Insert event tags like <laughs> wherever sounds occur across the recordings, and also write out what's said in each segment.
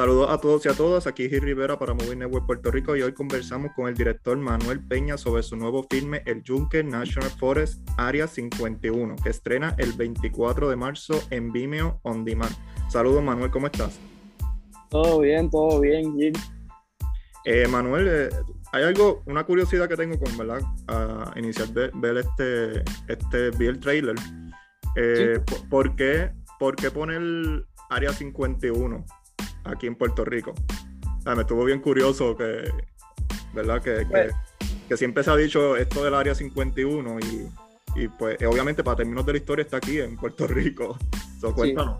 Saludos a todos y a todas, aquí Gil Rivera para Movie Network Puerto Rico y hoy conversamos con el director Manuel Peña sobre su nuevo filme El Yunque National Forest Area 51, que estrena el 24 de marzo en Vimeo On Demand. Saludos Manuel, ¿cómo estás? Todo bien, todo bien, Gil. Eh, Manuel, eh, hay algo, una curiosidad que tengo con, ¿verdad? A iniciar ver, ver este, este, vi el trailer. Eh, ¿por, qué, ¿Por qué poner Área 51 aquí en Puerto Rico? me estuvo bien curioso que, ¿verdad? Que, que, pues siempre se ha dicho esto del Área 51 y, y, pues obviamente para términos de la historia está aquí en Puerto Rico. <laughs> So, cuéntanos.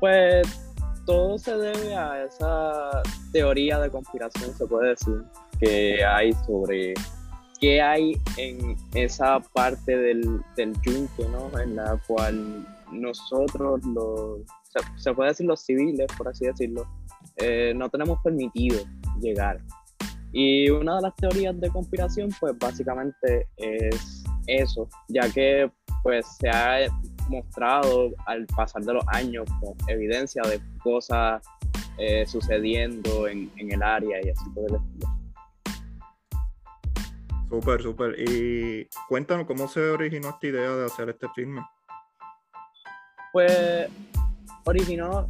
Pues todo se debe a esa teoría de conspiración, se puede decir, que hay sobre qué hay en esa parte del, del yunque, ¿no? En la cual nosotros, los, se, puede decir los civiles, por así decirlo, eh, no tenemos permitido llegar. Y una de las teorías de conspiración, pues básicamente es eso, ya que pues se ha mostrado al pasar de los años con evidencia de cosas eh, sucediendo en, en, el área y así por el estilo. Súper, súper. Y cuéntanos cómo se originó esta idea de hacer este filme. Pues originó,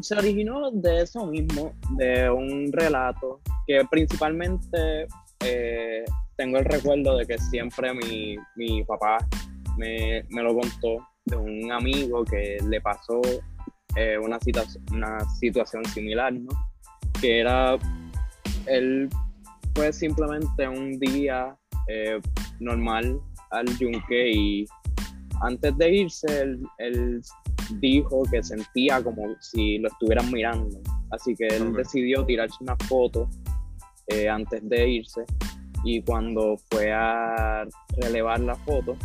se originó de eso mismo, de un relato que principalmente eh, tengo el recuerdo de que siempre mi, mi papá me, me, lo contó de un amigo que le pasó eh, una, una situación similar, ¿no? Que era, él fue simplemente un día eh, normal al yunque y antes de irse, él, dijo que sentía como si lo estuvieran mirando. Así que él decidió tirarse una foto eh, antes de irse y cuando fue a relevar la foto,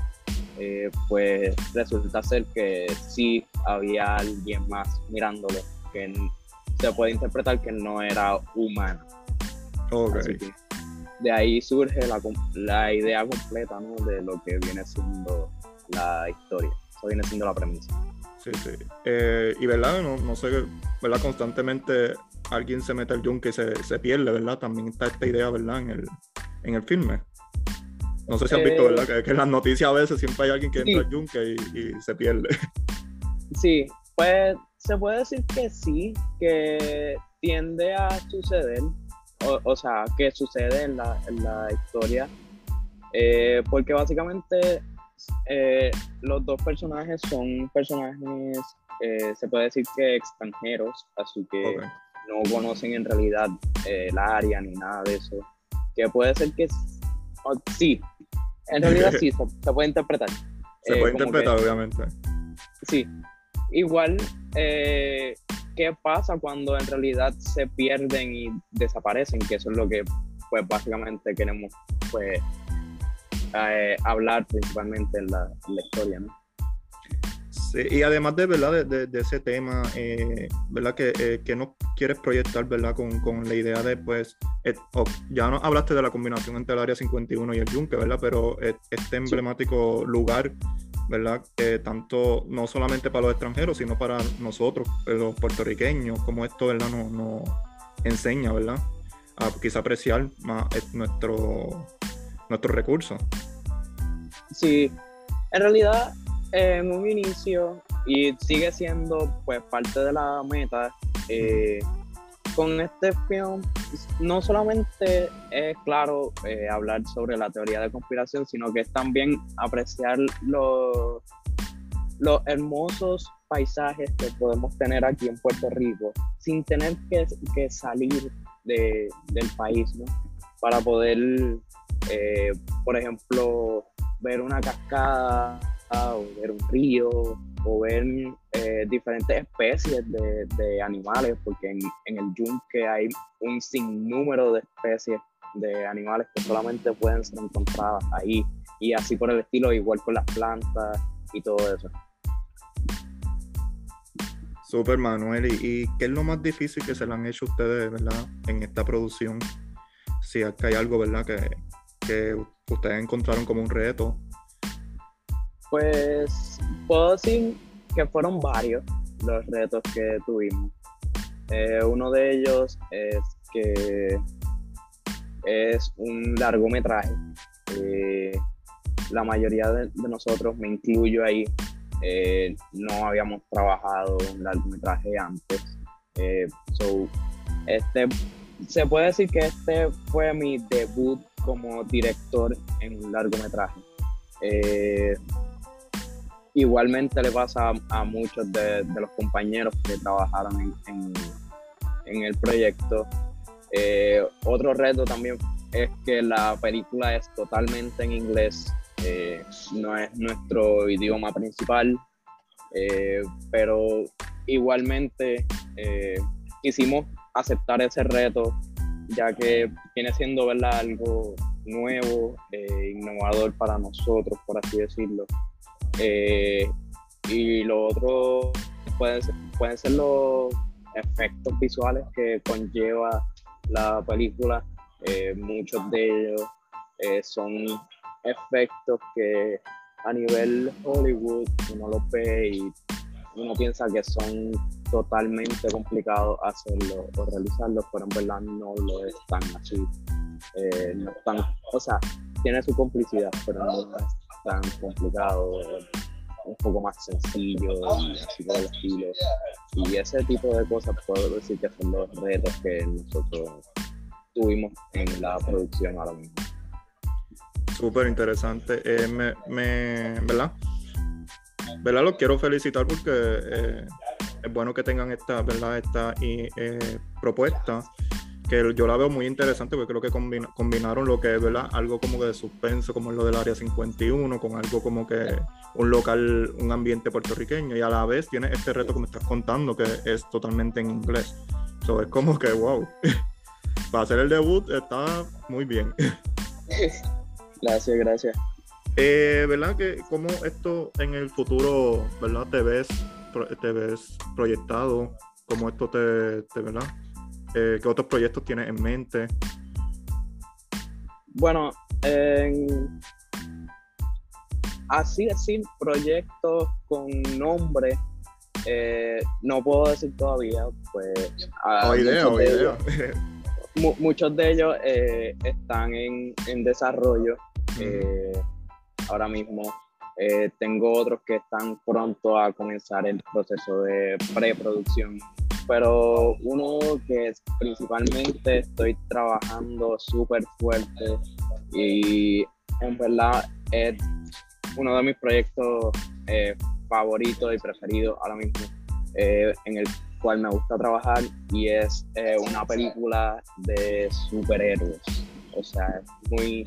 eh, pues resulta ser que sí había alguien más mirándolo, que se puede interpretar que no era humano. de ahí surge la, la idea completa ¿no? de lo que viene siendo la historia. Eso viene siendo la premisa. Sí, sí. Eh, y verdad, no, no, sé, ¿verdad? Constantemente alguien se mete al yunque y se, se, pierde, ¿verdad? También está esta idea, ¿verdad? En el, en el filme. No sé si han visto, eh, ¿verdad? Que, en las noticias a veces siempre hay alguien que entra al yunque y, se pierde. <laughs> Sí, pues se puede decir que sí, que tiende a suceder, o, sea, que sucede en la, en la historia, eh, porque básicamente eh, los dos personajes son personajes, eh, se puede decir que extranjeros, así que no conocen en realidad eh, el área ni nada de eso. Que puede ser que sí, en realidad <laughs> sí, se, puede interpretar. Se puede interpretar, obviamente. Sí, igual, ¿qué pasa cuando en realidad se pierden y desaparecen? Que eso es lo que, pues, básicamente queremos, pues, eh, hablar principalmente en la, historia, ¿no? Sí, y además de, ¿verdad? De, ese tema, eh, ¿verdad? Que, eh, que nos quieres proyectar, ¿verdad? Con, con la idea de, pues, ya no hablaste de la combinación entre el Área 51 y el Yunque, ¿verdad? Pero este emblemático lugar, ¿verdad? tanto, no solamente para los extranjeros, sino para nosotros, los puertorriqueños, como esto, ¿verdad? Nos no enseña, ¿verdad? A quizá apreciar más nuestro nuestros recursos. Sí, en realidad en un inicio y sigue siendo pues parte de la meta eh, con este film no solamente es claro eh, hablar sobre la teoría de conspiración sino que es también apreciar los los hermosos paisajes que podemos tener aquí en Puerto Rico sin tener que, que salir de, del país ¿no? para poder eh, por ejemplo, ver una cascada o ver un río o ver eh, diferentes especies de, animales, porque en, el yunque hay un sinnúmero de especies de animales que solamente pueden ser encontradas ahí y así por el estilo, igual con las plantas y todo eso. Super Manuel, ¿y, qué es lo más difícil que se le han hecho ustedes, verdad, en esta producción? Si hay algo, ¿verdad? Que, que ustedes encontraron como un reto? Pues puedo decir que fueron varios los retos que tuvimos. Eh, uno de ellos es que es un largometraje. Eh, la mayoría de, nosotros, me incluyo ahí, eh, no habíamos trabajado un largometraje antes. so, este, se puede decir que este fue mi debut como director en un largometraje. igualmente le pasa a, muchos de, los compañeros que trabajaron en, el proyecto. Eh, otro reto también es que la película es totalmente en inglés, eh, no es nuestro idioma principal, eh, pero igualmente quisimos aceptar ese reto, ya que viene siendo ¿verdad? algo nuevo, innovador para nosotros, por así decirlo. y lo otro pueden pueden ser los efectos visuales que conlleva la película. Eh, muchos de ellos eh, son efectos que a nivel Hollywood uno los ve y uno piensa que son totalmente complicados hacerlo o realizarlos, pero en verdad no lo es tan así. Eh, no tan, o sea, tiene su complicidad, pero no es tan complicado un poco más sencillo y así por el estilo. Y ese tipo de cosas puedo decir que son los retos que nosotros tuvimos en la producción ahora mismo. Súper interesante. Eh, me, me, ¿verdad? ¿Verdad? Los quiero felicitar porque eh, es bueno que tengan esta, ¿verdad? esta eh, propuesta que yo la veo muy interesante porque creo que combinaron lo que es ¿verdad? algo como que de suspenso, como es lo del área 51, con algo como que un local, un ambiente puertorriqueño y a la vez tiene este reto que me estás contando que es totalmente en inglés. So, es como que, wow, <laughs> para hacer el debut está muy bien. <laughs> Gracias, gracias. Eh, ¿Verdad que cómo esto en el futuro, ¿verdad? Te ves, te ves proyectado, cómo esto te, te ¿verdad? Eh, ¿Qué otros proyectos tienes en mente? Bueno, así, así, proyectos con nombre, eh, no puedo decir todavía, pues... Idea, idea. muchos de ellos eh, están en, desarrollo ahora mismo. tengo otros que están pronto a comenzar el proceso de preproducción pero uno que principalmente estoy trabajando súper fuerte y en verdad es uno de mis proyectos eh, favoritos y preferidos ahora mismo eh, en el cual me gusta trabajar y es eh, una película de superhéroes. O sea, es muy...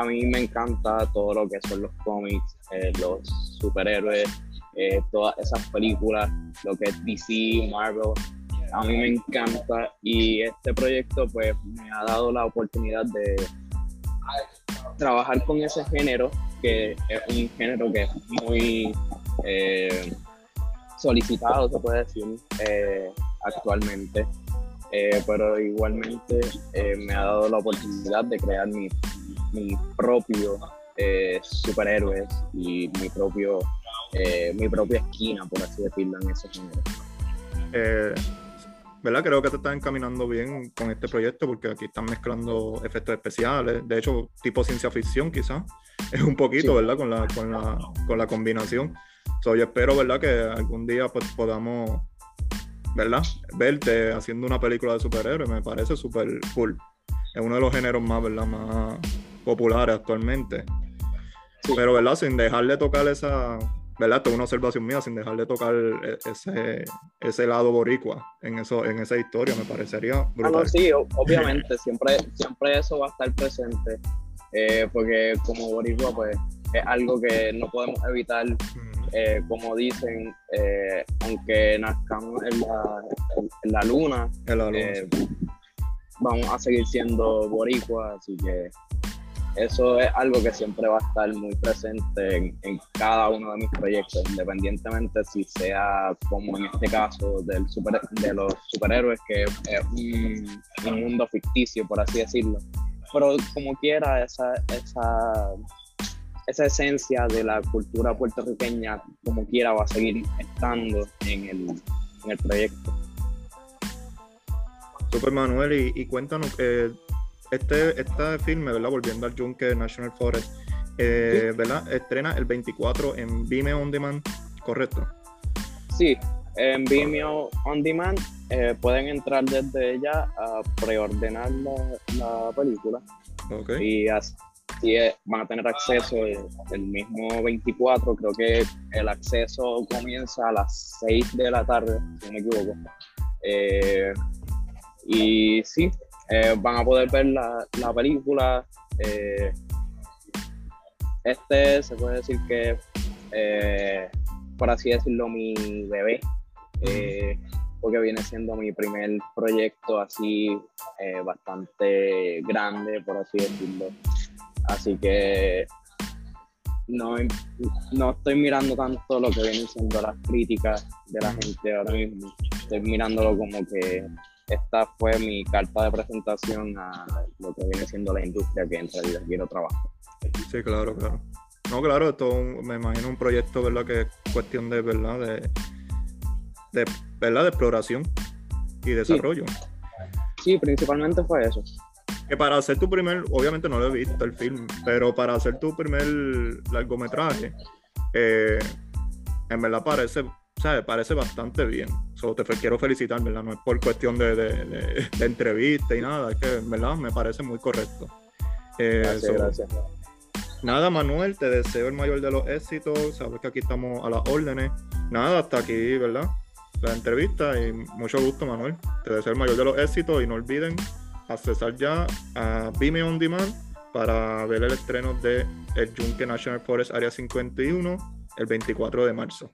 a mí me encanta todo lo que son los cómics, los superhéroes, eh, todas esas películas, lo que es DC, Marvel, a mí me encanta y este proyecto pues me ha dado la oportunidad de trabajar con ese género, que es un género que es muy eh, solicitado, se puede decir, eh, actualmente. pero igualmente me ha dado la oportunidad de crear mi, mi propio superhéroes y mi propio eh, mi propia esquina, por así decirlo, en ese género. Eh, ¿Verdad? Creo que te estás encaminando bien con este proyecto porque aquí están mezclando efectos especiales, de hecho, tipo ciencia ficción quizás, <laughs> es un poquito, ¿verdad? Con la, con la, con la combinación. yo espero, ¿verdad? Que algún día pues, podamos, ¿verdad? Verte haciendo una película de superhéroes, me parece súper cool. Es uno de los géneros más, ¿verdad? Más populares actualmente. Pero, ¿verdad? Sin dejarle tocar esa, ¿verdad? Esto es una observación mía, sin dejar de tocar e, ese, ese lado boricua en, eso, en esa historia, me parecería ah, brutal. sí, obviamente, siempre, siempre eso va a estar presente, eh, porque como boricua, pues, es algo que no podemos evitar, eh, como dicen, eh, aunque nazcamos en la, en la luna, vamos a seguir siendo boricua, así que eso es algo que siempre va a estar muy presente en, cada uno de mis proyectos, independientemente si sea como en este caso del super, de los superhéroes, que es un, mundo ficticio, por así decirlo. Pero como quiera, esa, esa, esa esencia de la cultura puertorriqueña, como quiera, va a seguir estando en el, en el proyecto. Super Manuel, y, cuéntanos, eh, este, este filme, ¿verdad? Volviendo al Junker National Forest, eh, ¿verdad? Estrena el 24 en Vimeo On Demand, ¿correcto? Sí, en Vimeo On Demand eh, pueden entrar desde ella a preordenar la, película. Y así van a tener acceso el, mismo 24, creo que el acceso comienza a las 6 de la tarde, si no me equivoco. Eh, y sí, eh, van a poder ver la, película. este se puede decir que, por así decirlo, mi bebé eh, porque viene siendo mi primer proyecto así eh, bastante grande, por así decirlo. Así que no, no estoy mirando tanto lo que vienen siendo las críticas de la gente ahora mismo. Estoy mirándolo como que esta fue mi carta de presentación a lo que viene siendo la industria que en realidad quiero trabajar. Sí, claro, claro. No, claro, esto me imagino un proyecto, ¿verdad? Que es cuestión de, ¿verdad? De de, ¿verdad? de exploración y desarrollo. Sí. principalmente fue eso. Que para hacer tu primer, obviamente no lo he visto el film, pero para hacer tu primer largometraje, eh, en verdad parece, ¿sabes? parece bastante bien. So, te quiero felicitar, ¿verdad? No es por cuestión de, de, entrevista y nada, es que verdad me parece muy correcto. Eh, gracias, gracias. Nada, Manuel, te deseo el mayor de los éxitos. Sabes que aquí estamos a las órdenes. Nada, hasta aquí, ¿verdad? la entrevista y mucho gusto, Manuel. Te deseo el mayor de los éxitos y no olviden accesar ya a Vimeo On Demand para ver el estreno de El Junque National Forest Area 51 el 24 de marzo.